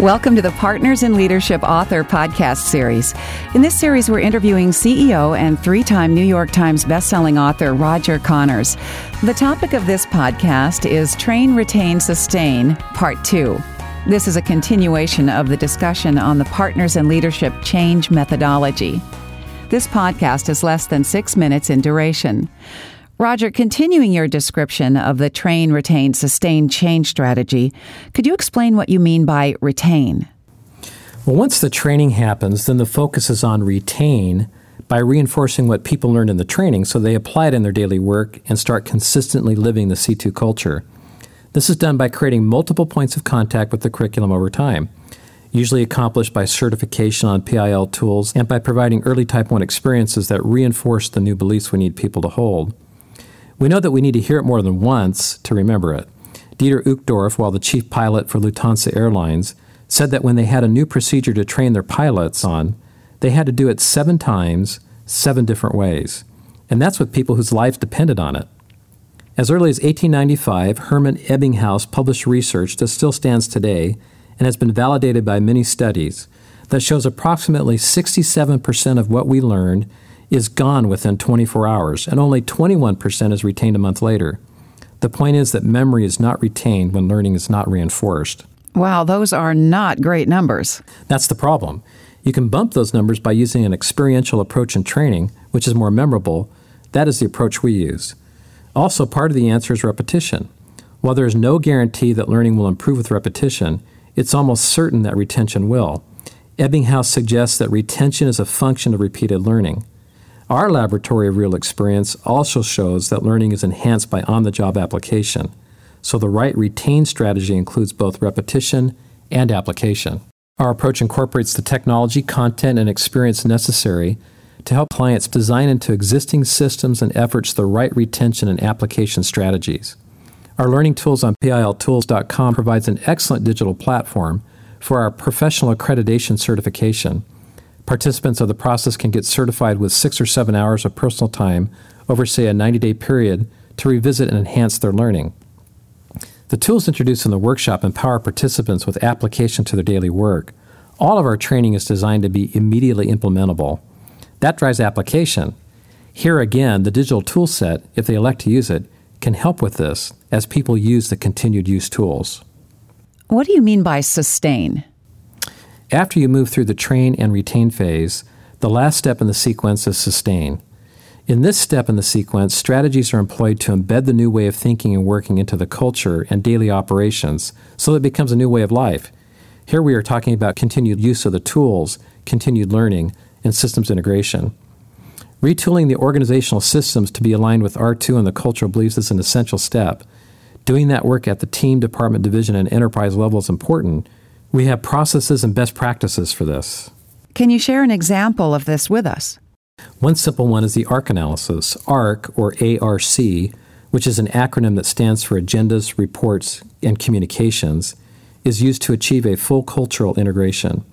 Welcome to the Partners in Leadership Author Podcast Series. In this series, we're interviewing CEO and three time New York Times bestselling author Roger Connors. The topic of this podcast is Train, Retain, Sustain, Part 2. This is a continuation of the discussion on the Partners in Leadership change methodology. This podcast is less than six minutes in duration. Roger, continuing your description of the train, retain, sustain change strategy, could you explain what you mean by retain? Well, once the training happens, then the focus is on retain by reinforcing what people learned in the training so they apply it in their daily work and start consistently living the C2 culture. This is done by creating multiple points of contact with the curriculum over time, usually accomplished by certification on PIL tools and by providing early Type 1 experiences that reinforce the new beliefs we need people to hold. We know that we need to hear it more than once to remember it. Dieter Uchtdorf, while the chief pilot for Lufthansa Airlines, said that when they had a new procedure to train their pilots on, they had to do it seven times, seven different ways. And that's with people whose lives depended on it. As early as 1895, Hermann Ebbinghaus published research that still stands today and has been validated by many studies that shows approximately 67% of what we learned is gone within 24 hours, and only 21% is retained a month later. The point is that memory is not retained when learning is not reinforced. Wow, those are not great numbers. That's the problem. You can bump those numbers by using an experiential approach in training, which is more memorable. That is the approach we use. Also, part of the answer is repetition. While there is no guarantee that learning will improve with repetition, it's almost certain that retention will. Ebbinghaus suggests that retention is a function of repeated learning. Our laboratory of real experience also shows that learning is enhanced by on the job application. So the right retain strategy includes both repetition and application. Our approach incorporates the technology, content, and experience necessary to help clients design into existing systems and efforts the right retention and application strategies. Our learning tools on PILtools.com provides an excellent digital platform for our professional accreditation certification Participants of the process can get certified with six or seven hours of personal time over, say, a 90 day period to revisit and enhance their learning. The tools introduced in the workshop empower participants with application to their daily work. All of our training is designed to be immediately implementable. That drives application. Here again, the digital tool set, if they elect to use it, can help with this as people use the continued use tools. What do you mean by sustain? After you move through the train and retain phase, the last step in the sequence is sustain. In this step in the sequence, strategies are employed to embed the new way of thinking and working into the culture and daily operations so that it becomes a new way of life. Here we are talking about continued use of the tools, continued learning, and systems integration. Retooling the organizational systems to be aligned with R2 and the cultural beliefs is an essential step. Doing that work at the team, department, division, and enterprise level is important we have processes and best practices for this. Can you share an example of this with us? One simple one is the ARC analysis. ARC, or ARC, which is an acronym that stands for Agendas, Reports, and Communications, is used to achieve a full cultural integration.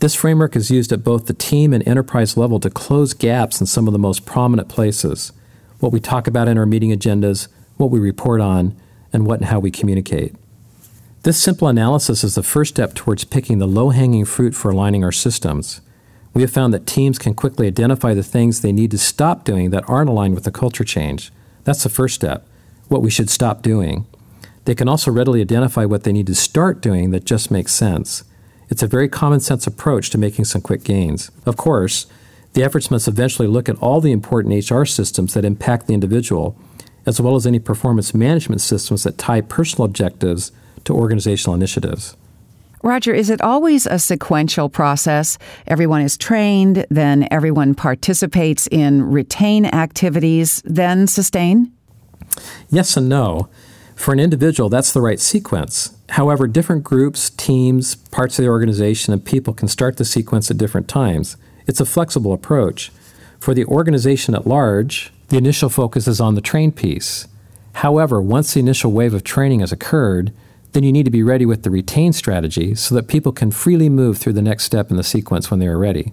This framework is used at both the team and enterprise level to close gaps in some of the most prominent places what we talk about in our meeting agendas, what we report on, and what and how we communicate. This simple analysis is the first step towards picking the low hanging fruit for aligning our systems. We have found that teams can quickly identify the things they need to stop doing that aren't aligned with the culture change. That's the first step, what we should stop doing. They can also readily identify what they need to start doing that just makes sense. It's a very common sense approach to making some quick gains. Of course, the efforts must eventually look at all the important HR systems that impact the individual, as well as any performance management systems that tie personal objectives to organizational initiatives. Roger, is it always a sequential process? Everyone is trained, then everyone participates in retain activities, then sustain? Yes and no. For an individual, that's the right sequence. However, different groups, teams, parts of the organization, and people can start the sequence at different times. It's a flexible approach. For the organization at large, the initial focus is on the train piece. However, once the initial wave of training has occurred, then you need to be ready with the retain strategy so that people can freely move through the next step in the sequence when they are ready.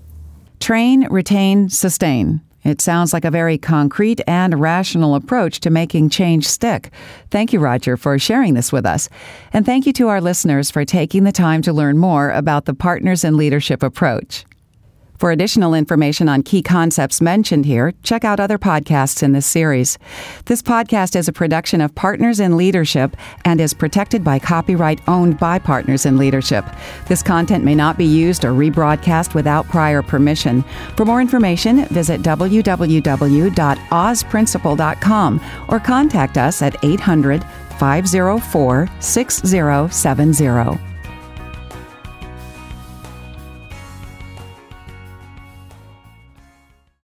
Train, retain, sustain. It sounds like a very concrete and rational approach to making change stick. Thank you, Roger, for sharing this with us. And thank you to our listeners for taking the time to learn more about the Partners in Leadership approach. For additional information on key concepts mentioned here, check out other podcasts in this series. This podcast is a production of Partners in Leadership and is protected by copyright owned by Partners in Leadership. This content may not be used or rebroadcast without prior permission. For more information, visit www.ozprinciple.com or contact us at 800 504 6070.